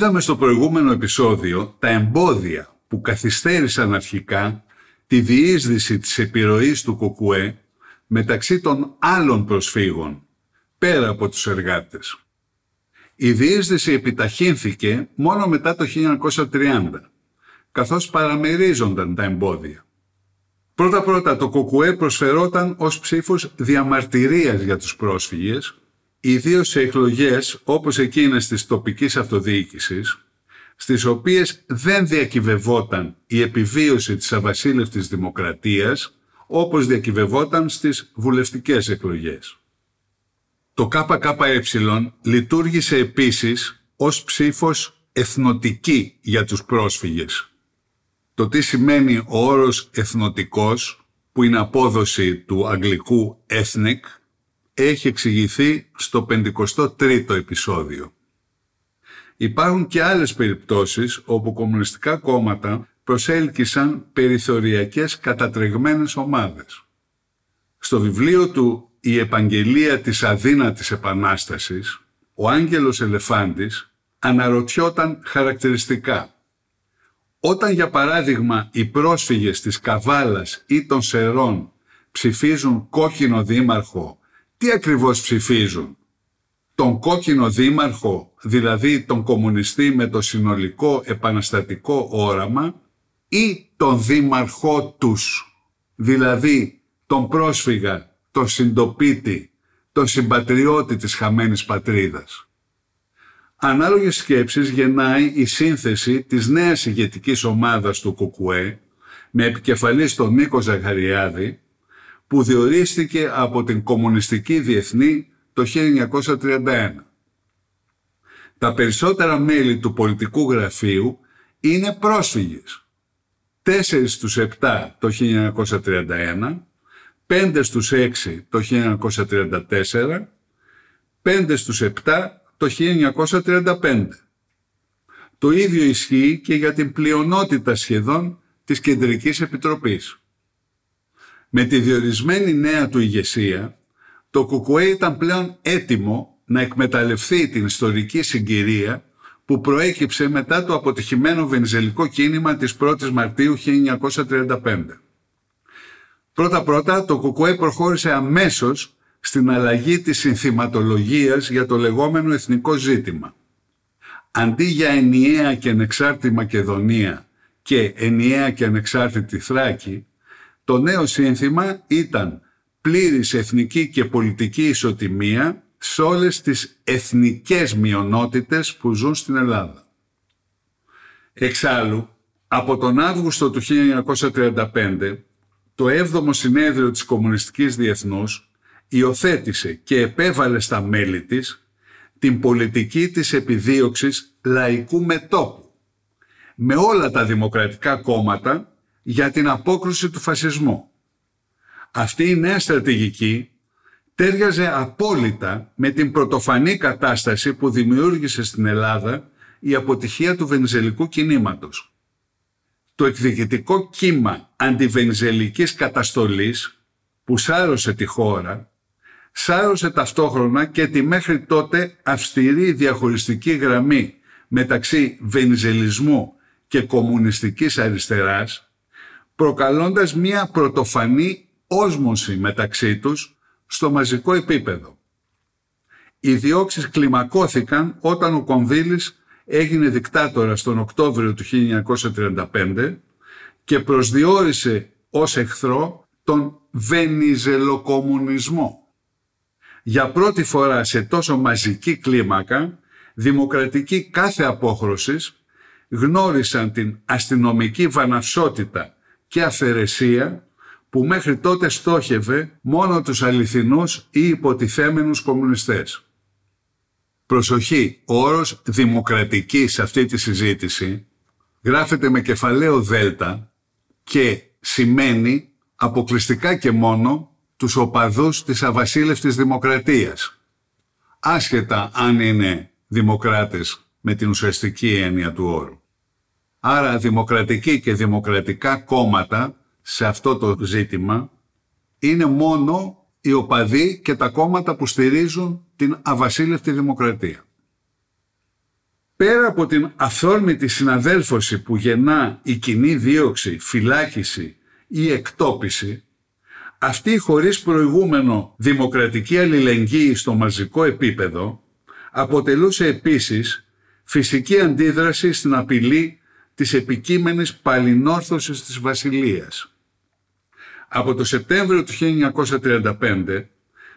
Είδαμε στο προηγούμενο επεισόδιο τα εμπόδια που καθυστέρησαν αρχικά τη διείσδυση της επιρροής του Κοκουέ μεταξύ των άλλων προσφύγων, πέρα από τους εργάτες. Η διείσδυση επιταχύνθηκε μόνο μετά το 1930, καθώς παραμερίζονταν τα εμπόδια. Πρώτα-πρώτα το Κοκουέ προσφερόταν ως ψήφος διαμαρτυρίας για τους πρόσφυγες ιδίως σε εκλογές όπως εκείνες της τοπικής αυτοδιοίκησης, στις οποίες δεν διακυβευόταν η επιβίωση της αβασίλευτης δημοκρατίας, όπως διακυβευόταν στις βουλευτικές εκλογές. Το ΚΚΕ λειτουργήσε επίσης ως ψήφος εθνοτική για τους πρόσφυγες. Το τι σημαίνει ο όρος εθνοτικός, που είναι απόδοση του αγγλικού ethnic, έχει εξηγηθεί στο 53ο επεισόδιο. Υπάρχουν και άλλες περιπτώσεις όπου κομμουνιστικά κόμματα προσέλκυσαν περιθωριακές κατατρεγμένες ομάδες. Στο βιβλίο του «Η Επαγγελία της Αδύνατης Επανάστασης» ο Άγγελος Ελεφάντης αναρωτιόταν χαρακτηριστικά. Όταν για παράδειγμα οι πρόσφυγες της Καβάλας ή των Σερών ψηφίζουν κόκκινο δήμαρχο τι ακριβώς ψηφίζουν; Τον κόκκινο δήμαρχο, δηλαδή τον κομμουνιστή με το συνολικό επαναστατικό όραμα ή τον δήμαρχό τους, δηλαδή τον πρόσφυγα, τον συντοπίτη, τον συμπατριώτη της χαμένης πατρίδας. Ανάλογες σκέψεις γεννάει η σύνθεση της νέας ηγετικής ομάδας του Κουκουέ με επικεφαλής τον Νίκο Ζαχαριάδη που διορίστηκε από την Κομμουνιστική Διεθνή το 1931. Τα περισσότερα μέλη του πολιτικού γραφείου είναι πρόσφυγες. 4 στους 7 το 1931, 5 στους 6 το 1934, 5 στους 7 το 1935. Το ίδιο ισχύει και για την πλειονότητα σχεδόν της Κεντρικής Επιτροπής. Με τη διορισμένη νέα του ηγεσία, το Κουκουέ ήταν πλέον έτοιμο να εκμεταλλευτεί την ιστορική συγκυρία που προέκυψε μετά το αποτυχημένο βενιζελικό κίνημα της 1ης Μαρτίου 1935. Πρώτα-πρώτα το Κουκουέ προχώρησε αμέσως στην αλλαγή της συνθηματολογίας για το λεγόμενο εθνικό ζήτημα. Αντί για ενιαία και ανεξάρτητη Μακεδονία και ενιαία και ανεξάρτητη Θράκη, το νέο σύνθημα ήταν πλήρης εθνική και πολιτική ισοτιμία σε όλες τις εθνικές μειονότητες που ζουν στην Ελλάδα. Εξάλλου, από τον Αύγουστο του 1935, το 7ο Συνέδριο της Κομμουνιστικής Διεθνούς υιοθέτησε και επέβαλε στα μέλη της την πολιτική της επιδίωξης λαϊκού μετόπου, με όλα τα δημοκρατικά κόμματα για την απόκρουση του φασισμού. Αυτή η νέα στρατηγική τέριαζε απόλυτα με την πρωτοφανή κατάσταση που δημιούργησε στην Ελλάδα η αποτυχία του βενζελικού κινήματος. Το εκδικητικό κύμα αντιβενζελικής καταστολής που σάρωσε τη χώρα, σάρωσε ταυτόχρονα και τη μέχρι τότε αυστηρή διαχωριστική γραμμή μεταξύ βενζελισμού και κομμουνιστικής αριστεράς προκαλώντας μία πρωτοφανή όσμωση μεταξύ τους στο μαζικό επίπεδο. Οι διώξεις κλιμακώθηκαν όταν ο Κονδύλης έγινε δικτάτορα τον Οκτώβριο του 1935 και προσδιορίσε ως εχθρό τον βενιζελοκομμουνισμό. Για πρώτη φορά σε τόσο μαζική κλίμακα, δημοκρατικοί κάθε απόχρωσης γνώρισαν την αστυνομική βαναυσότητα και αφαιρεσία που μέχρι τότε στόχευε μόνο τους αληθινούς ή υποτιθέμενους κομμουνιστές. Προσοχή, ο όρος δημοκρατική σε αυτή τη συζήτηση γράφεται με κεφαλαίο δέλτα και σημαίνει αποκλειστικά και μόνο τους οπαδούς της αβασίλευτης δημοκρατίας. Άσχετα αν είναι δημοκράτες με την ουσιαστική έννοια του όρου. Άρα δημοκρατική και δημοκρατικά κόμματα σε αυτό το ζήτημα είναι μόνο οι οπαδοί και τα κόμματα που στηρίζουν την αβασίλευτη δημοκρατία. Πέρα από την αθόρμητη συναδέλφωση που γεννά η κοινή δίωξη, φυλάκιση ή εκτόπιση, αυτή χωρίς προηγούμενο δημοκρατική αλληλεγγύη στο μαζικό επίπεδο αποτελούσε επίσης φυσική αντίδραση στην απειλή της επικείμενης παλινόρθωσης της Βασιλείας. Από το Σεπτέμβριο του 1935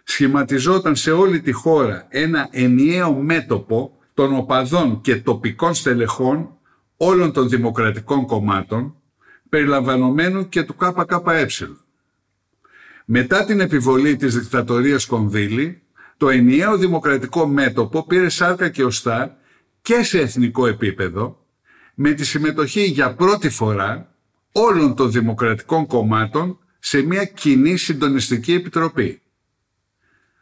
σχηματιζόταν σε όλη τη χώρα ένα ενιαίο μέτωπο των οπαδών και τοπικών στελεχών όλων των δημοκρατικών κομμάτων, περιλαμβανομένου και του ΚΚΕ. Μετά την επιβολή της δικτατορίας Κονδύλη, το ενιαίο δημοκρατικό μέτωπο πήρε σάρκα και οστά και σε εθνικό επίπεδο, με τη συμμετοχή για πρώτη φορά όλων των δημοκρατικών κομμάτων σε μια κοινή συντονιστική επιτροπή.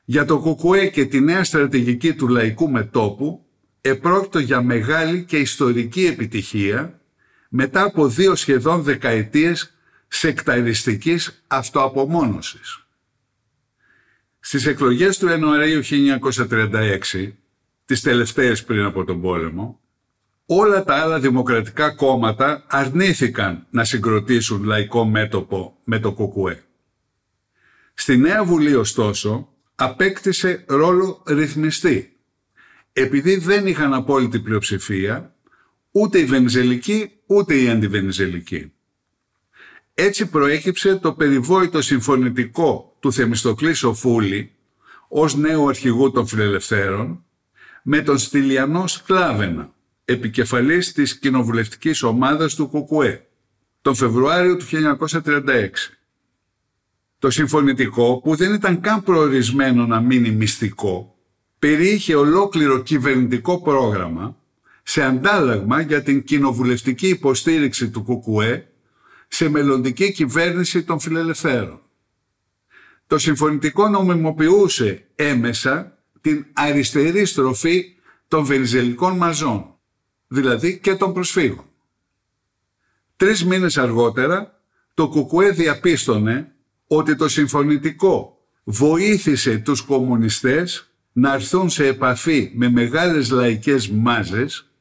Για το ΚΚΕ και τη νέα στρατηγική του λαϊκού μετόπου επρόκειτο για μεγάλη και ιστορική επιτυχία μετά από δύο σχεδόν δεκαετίες σεκταριστικής αυτοαπομόνωσης. Στις εκλογές του Ιανουαρίου 1936, τις τελευταίες πριν από τον πόλεμο, όλα τα άλλα δημοκρατικά κόμματα αρνήθηκαν να συγκροτήσουν λαϊκό μέτωπο με το ΚΚΕ. Στη Νέα Βουλή, ωστόσο, απέκτησε ρόλο ρυθμιστή, επειδή δεν είχαν απόλυτη πλειοψηφία ούτε η Βενιζελική ούτε η Αντιβενιζελική. Έτσι προέκυψε το περιβόητο συμφωνητικό του Θεμιστοκλής Σοφούλη ως νέου αρχηγού των φιλελευθέρων με τον Στυλιανός Σκλάβενα, επικεφαλής της κοινοβουλευτικής ομάδας του ΚΚΕ, τον Φεβρουάριο του 1936. Το συμφωνητικό, που δεν ήταν καν προορισμένο να μείνει μυστικό, περιείχε ολόκληρο κυβερνητικό πρόγραμμα σε αντάλλαγμα για την κοινοβουλευτική υποστήριξη του ΚΚΕ σε μελλοντική κυβέρνηση των φιλελευθέρων. Το συμφωνητικό νομιμοποιούσε έμεσα την αριστερή στροφή των βενιζελικών μαζών δηλαδή και των προσφύγων. Τρεις μήνες αργότερα το Κουκουέ διαπίστωνε ότι το συμφωνητικό βοήθησε τους κομμουνιστές να έρθουν σε επαφή με μεγάλες λαϊκές μάζες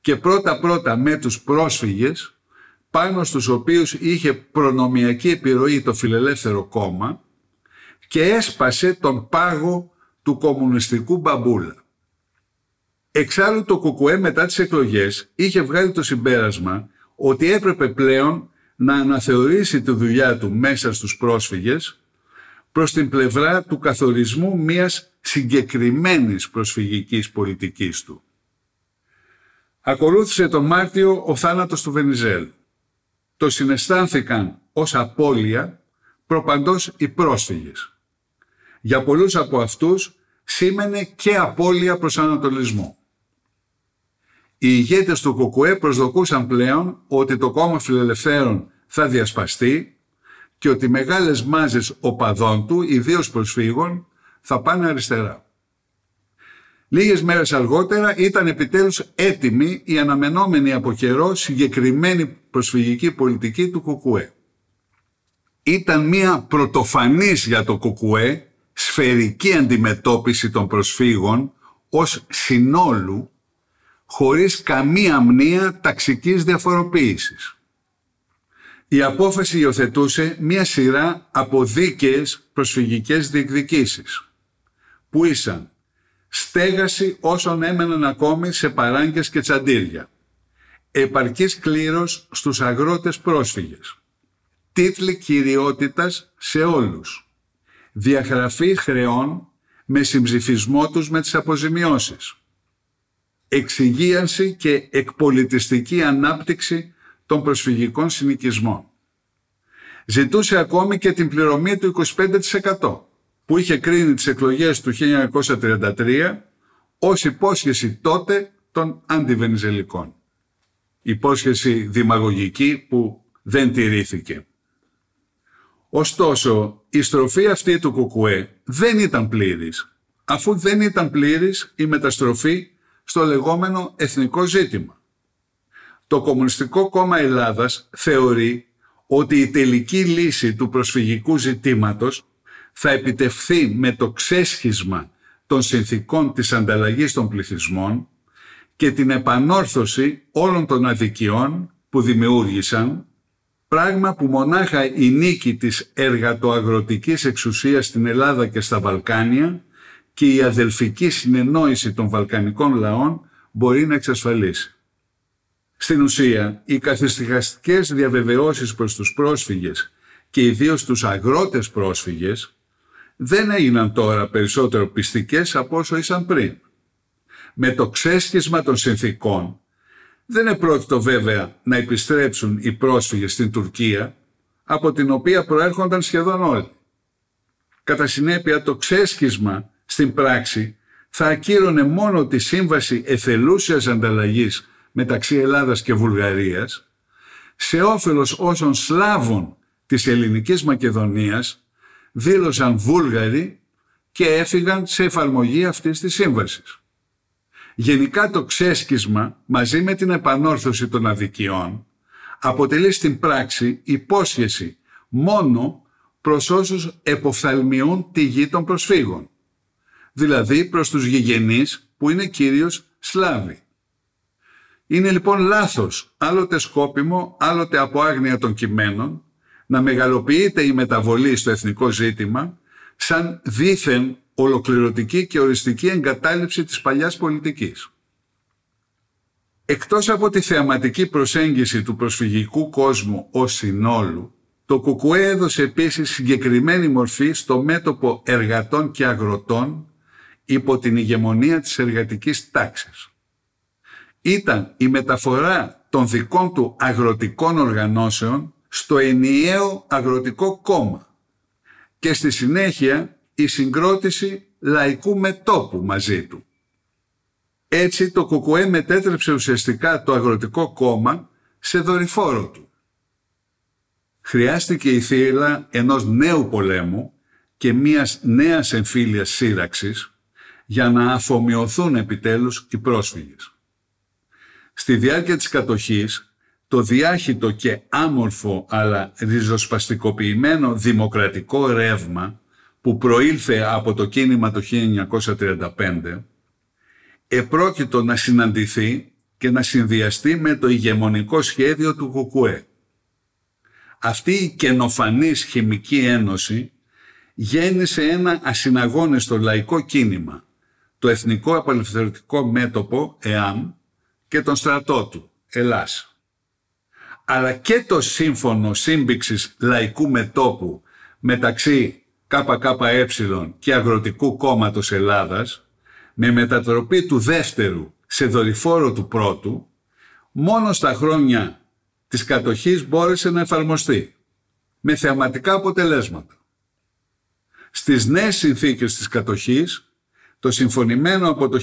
και πρώτα-πρώτα με τους πρόσφυγες πάνω στους οποίους είχε προνομιακή επιρροή το Φιλελεύθερο Κόμμα και έσπασε τον πάγο του κομμουνιστικού μπαμπούλα. Εξάλλου το ΚΚΕ μετά τις εκλογές είχε βγάλει το συμπέρασμα ότι έπρεπε πλέον να αναθεωρήσει τη δουλειά του μέσα στους πρόσφυγες προς την πλευρά του καθορισμού μιας συγκεκριμένης προσφυγικής πολιτικής του. Ακολούθησε τον Μάρτιο ο θάνατος του Βενιζέλ. Το συναισθάνθηκαν ως απώλεια προπαντός οι πρόσφυγες. Για πολλούς από αυτούς σήμαινε και απώλεια προς Ανατολισμό. Οι ηγέτες του ΚΚΕ προσδοκούσαν πλέον ότι το κόμμα φιλελευθέρων θα διασπαστεί και ότι μεγάλες μάζες οπαδών του, ιδίως προσφύγων, θα πάνε αριστερά. Λίγες μέρες αργότερα ήταν επιτέλους έτοιμη η αναμενόμενη από καιρό συγκεκριμένη προσφυγική πολιτική του ΚΚΕ. Ήταν μια πρωτοφανής για το ΚΚΕ σφαιρική αντιμετώπιση των προσφύγων ως συνόλου χωρίς καμία μνήα ταξικής διαφοροποίησης. η απόφαση υιοθετούσε μία σειρά από δίκαιες προσφυγικές διεκδικήσεις που ήσαν στέγαση όσων έμεναν ακόμη σε παράγκες και τσαντήρια, επαρκής κλήρος στους αγρότες πρόσφυγες, τίτλοι κυριότητας σε όλους, διαγραφή χρεών με συμψηφισμό τους με τις αποζημιώσεις, εξυγίανση και εκπολιτιστική ανάπτυξη των προσφυγικών συνοικισμών. Ζητούσε ακόμη και την πληρωμή του 25% που είχε κρίνει τις εκλογές του 1933 ως υπόσχεση τότε των αντιβενιζελικών. Υπόσχεση δημαγωγική που δεν τηρήθηκε. Ωστόσο, η στροφή αυτή του Κουκουέ δεν ήταν πλήρης, αφού δεν ήταν πλήρης η μεταστροφή στο λεγόμενο εθνικό ζήτημα. Το Κομμουνιστικό Κόμμα Ελλάδας θεωρεί ότι η τελική λύση του προσφυγικού ζητήματος θα επιτευχθεί με το ξέσχισμα των συνθήκων της ανταλλαγής των πληθυσμών και την επανόρθωση όλων των αδικιών που δημιούργησαν, πράγμα που μονάχα η νίκη της εργατοαγροτικής εξουσίας στην Ελλάδα και στα Βαλκάνια και η αδελφική συνεννόηση των βαλκανικών λαών μπορεί να εξασφαλίσει. Στην ουσία, οι καθιστικαστικές διαβεβαιώσεις προς τους πρόσφυγες και ιδίως τους αγρότες πρόσφυγες δεν έγιναν τώρα περισσότερο πιστικές από όσο ήσαν πριν. Με το ξέσχισμα των συνθήκων δεν επρόκειτο βέβαια να επιστρέψουν οι πρόσφυγες στην Τουρκία από την οποία προέρχονταν σχεδόν όλοι. Κατά συνέπεια το ξέσχισμα στην πράξη θα ακύρωνε μόνο τη σύμβαση εθελούσιας ανταλλαγής μεταξύ Ελλάδας και Βουλγαρίας σε όφελος όσων Σλάβων της ελληνικής Μακεδονίας δήλωσαν Βούλγαροι και έφυγαν σε εφαρμογή αυτής της σύμβασης. Γενικά το ξέσκισμα μαζί με την επανόρθωση των αδικιών αποτελεί στην πράξη υπόσχεση μόνο προς όσους εποφθαλμιούν τη γη των προσφύγων, δηλαδή προς τους γηγενείς που είναι κυρίως Σλάβοι. Είναι λοιπόν λάθος, άλλοτε σκόπιμο, άλλοτε από άγνοια των κειμένων, να μεγαλοποιείται η μεταβολή στο εθνικό ζήτημα σαν δήθεν ολοκληρωτική και οριστική εγκατάλειψη της παλιάς πολιτικής. Εκτός από τη θεαματική προσέγγιση του προσφυγικού κόσμου ως συνόλου, το ΚΚΕ έδωσε επίσης συγκεκριμένη μορφή στο μέτωπο εργατών και αγροτών υπό την ηγεμονία της εργατικής τάξης. Ήταν η μεταφορά των δικών του αγροτικών οργανώσεων στο ενιαίο αγροτικό κόμμα και στη συνέχεια η συγκρότηση λαϊκού μετόπου μαζί του. Έτσι το ΚΚΕ μετέτρεψε ουσιαστικά το αγροτικό κόμμα σε δορυφόρο του. Χρειάστηκε η θύλα ενός νέου πολέμου και μιας νέας εμφύλιας σύραξης για να αφομοιωθούν επιτέλους οι πρόσφυγες. Στη διάρκεια της κατοχής το διάχυτο και άμορφο αλλά ριζοσπαστικοποιημένο δημοκρατικό ρεύμα που προήλθε από το κίνημα το 1935 επρόκειτο να συναντηθεί και να συνδυαστεί με το ηγεμονικό σχέδιο του Κουκουέ. Αυτή η καινοφανής χημική ένωση γέννησε ένα ασυναγώνιστο λαϊκό κίνημα, το Εθνικό Απελευθερωτικό Μέτωπο, ΕΑΜ, και τον στρατό του, Ελλάς αλλά και το σύμφωνο σύμπηξης λαϊκού μετόπου μεταξύ ΚΚΕ και Αγροτικού Κόμματος Ελλάδας με μετατροπή του δεύτερου σε δορυφόρο του πρώτου μόνο στα χρόνια της κατοχής μπόρεσε να εφαρμοστεί με θεαματικά αποτελέσματα. Στις νέες συνθήκες της κατοχής το συμφωνημένο από το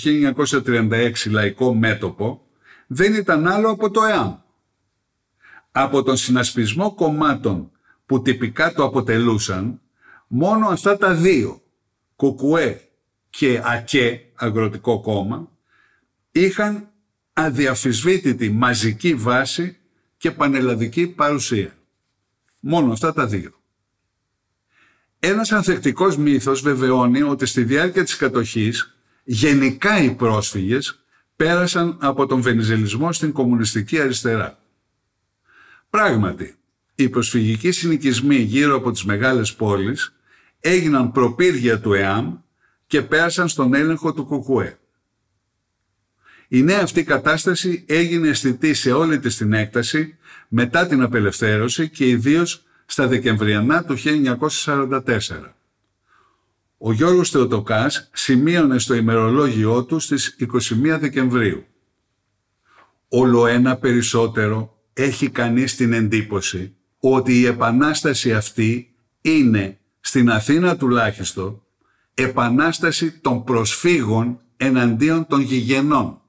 1936 λαϊκό μέτωπο δεν ήταν άλλο από το ΕΑΜ από τον συνασπισμό κομμάτων που τυπικά το αποτελούσαν, μόνο αυτά τα δύο, Κουκουέ και ΑΚΕ, Αγροτικό Κόμμα, είχαν αδιαφυσβήτητη μαζική βάση και πανελλαδική παρουσία. Μόνο αυτά τα δύο. Ένας ανθεκτικός μύθος βεβαιώνει ότι στη διάρκεια της κατοχής γενικά οι πρόσφυγες πέρασαν από τον βενιζελισμό στην κομμουνιστική αριστερά. Πράγματι, οι προσφυγικοί συνοικισμοί γύρω από τις μεγάλες πόλεις έγιναν προπύργια του ΕΑΜ και πέρασαν στον έλεγχο του ΚΚΕ. Η νέα αυτή κατάσταση έγινε αισθητή σε όλη της την έκταση μετά την απελευθέρωση και ιδίως στα Δεκεμβριανά του 1944. Ο Γιώργος Θεοτοκάς σημείωνε στο ημερολόγιό του στις 21 Δεκεμβρίου. Όλο ένα περισσότερο έχει κανείς την εντύπωση ότι η επανάσταση αυτή είναι στην Αθήνα τουλάχιστον επανάσταση των προσφύγων εναντίον των γηγενών.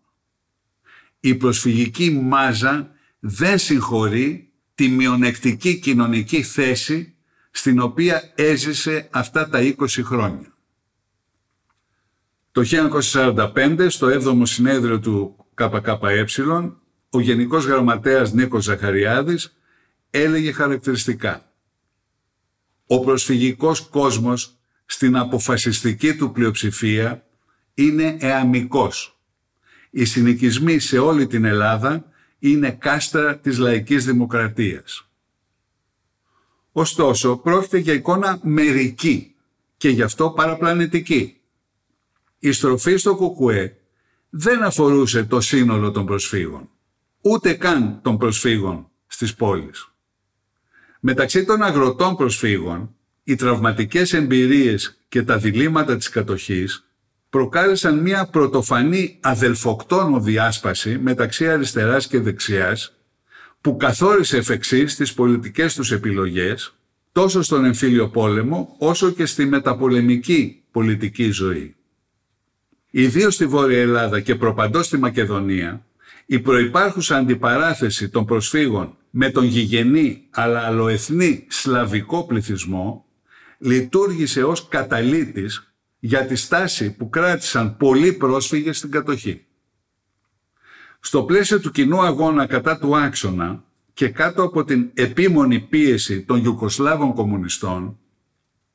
Η προσφυγική μάζα δεν συγχωρεί τη μειονεκτική κοινωνική θέση στην οποία έζησε αυτά τα 20 χρόνια. Το 1945 στο 7ο συνέδριο του ΚΚΕ ο Γενικός Γραμματέας Νίκος Ζαχαριάδης έλεγε χαρακτηριστικά «Ο προσφυγικός κόσμος στην αποφασιστική του πλειοψηφία είναι εαμικός. Οι συνοικισμοί σε όλη την Ελλάδα είναι κάστρα της λαϊκής δημοκρατίας. Ωστόσο, πρόκειται για εικόνα μερική και γι' αυτό παραπλανητική. Η στροφή στο Κουκουέ δεν αφορούσε το σύνολο των προσφύγων, ούτε καν των προσφύγων στις πόλεις. Μεταξύ των αγροτών προσφύγων, οι τραυματικές εμπειρίες και τα διλήμματα της κατοχής προκάλεσαν μια πρωτοφανή αδελφοκτόνο διάσπαση μεταξύ αριστεράς και δεξιάς που καθόρισε εφ' εξής τις πολιτικές τους επιλογές τόσο στον εμφύλιο πόλεμο όσο και στη μεταπολεμική πολιτική ζωή. Ιδίως στη Βόρεια Ελλάδα και προπαντός στη Μακεδονία, η προϋπάρχουσα αντιπαράθεση των προσφύγων με τον γηγενή αλλά αλλοεθνή σλαβικό πληθυσμό λειτουργήσε ως καταλήτης για τη στάση που κράτησαν πολλοί πρόσφυγες στην κατοχή. Στο πλαίσιο του κοινού αγώνα κατά του άξονα και κάτω από την επίμονη πίεση των Ιουκοσλάβων κομμουνιστών,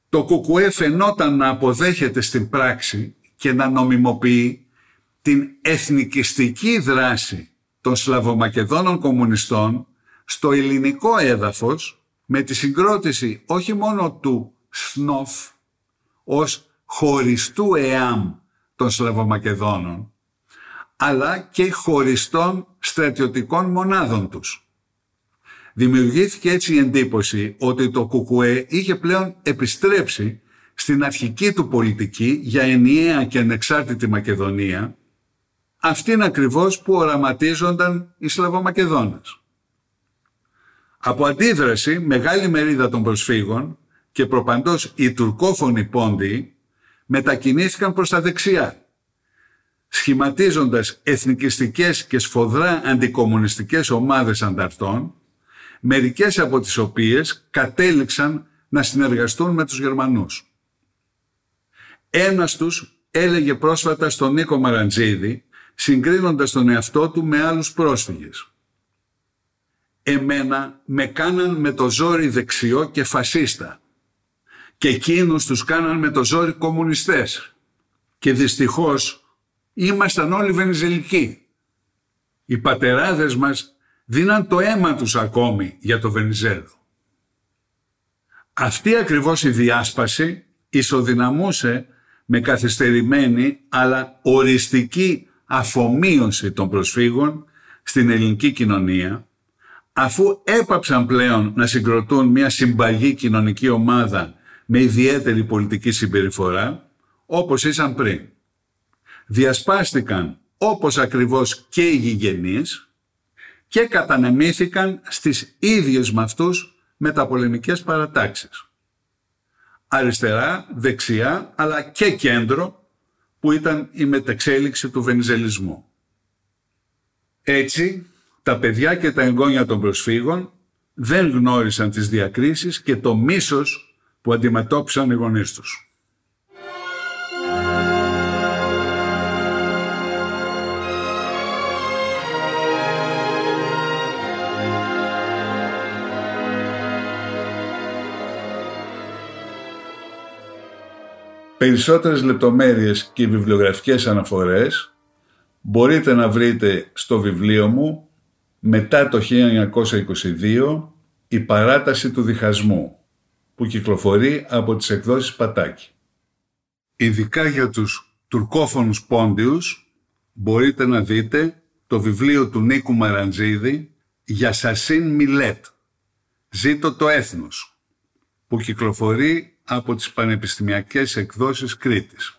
το ΚΚΕ φαινόταν να αποδέχεται στην πράξη και να νομιμοποιεί την εθνικιστική δράση των Σλαβομακεδόνων κομμουνιστών στο ελληνικό έδαφος με τη συγκρότηση όχι μόνο του ΣΝΟΦ ως χωριστού ΕΑΜ των Σλαβομακεδόνων, αλλά και χωριστών στρατιωτικών μονάδων τους. Δημιουργήθηκε έτσι η εντύπωση ότι το ΚΚΕ είχε πλέον επιστρέψει στην αρχική του πολιτική για ενιαία και ανεξάρτητη Μακεδονία, αυτήν ακριβώς που οραματίζονταν οι Σλαβομακεδόνες. Από αντίδραση, μεγάλη μερίδα των προσφύγων και προπαντός οι τουρκόφωνοι πόντιοι μετακινήθηκαν προς τα δεξιά, σχηματίζοντας εθνικιστικές και σφοδρά αντικομουνιστικές ομάδες ανταρτών, μερικές από τις οποίες κατέληξαν να συνεργαστούν με τους Γερμανούς. Ένας τους έλεγε πρόσφατα στον Νίκο Μαραντζίδη, συγκρίνοντας τον εαυτό του με άλλους πρόσφυγες. «Εμένα με κάναν με το ζόρι δεξιό και φασίστα και εκείνους τους κάναν με το ζόρι κομμουνιστές. Και δυστυχώς ήμασταν όλοι Βενιζελικοί. Οι πατεράδες μας δίναν το αίμα τους ακόμη για το Βενιζέλο. Αυτή ακριβώς η διάσπαση ισοδυναμούσε με καθυστερημένη αλλά οριστική αφομοίωση των προσφύγων στην ελληνική κοινωνία αφού έπαψαν πλέον να συγκροτούν μια συμπαγή κοινωνική ομάδα με ιδιαίτερη πολιτική συμπεριφορά, όπως ήσαν πριν. Διασπάστηκαν όπως ακριβώς και οι γηγενείς και κατανεμήθηκαν στις ίδιες με αυτούς μεταπολεμικές παρατάξεις. Αριστερά, δεξιά, αλλά και κέντρο που ήταν η μετεξέλιξη του βενιζελισμού. Έτσι, τα παιδιά και τα εγγόνια των προσφύγων δεν γνώρισαν τις διακρίσεις και το μίσος που αντιμετώπισαν οι γονείς τους. Περισσότερες λεπτομέρειες και βιβλιογραφικές αναφορές μπορείτε να βρείτε στο βιβλίο μου μετά το 1922 η παράταση του διχασμού που κυκλοφορεί από τις εκδόσεις Πατάκη. Ειδικά για τους τουρκόφωνους πόντιους μπορείτε να δείτε το βιβλίο του Νίκου Μαραντζίδη για Σασίν Μιλέτ «Ζήτω το έθνος» που κυκλοφορεί από τις πανεπιστημιακές εκδόσεις Κρήτης.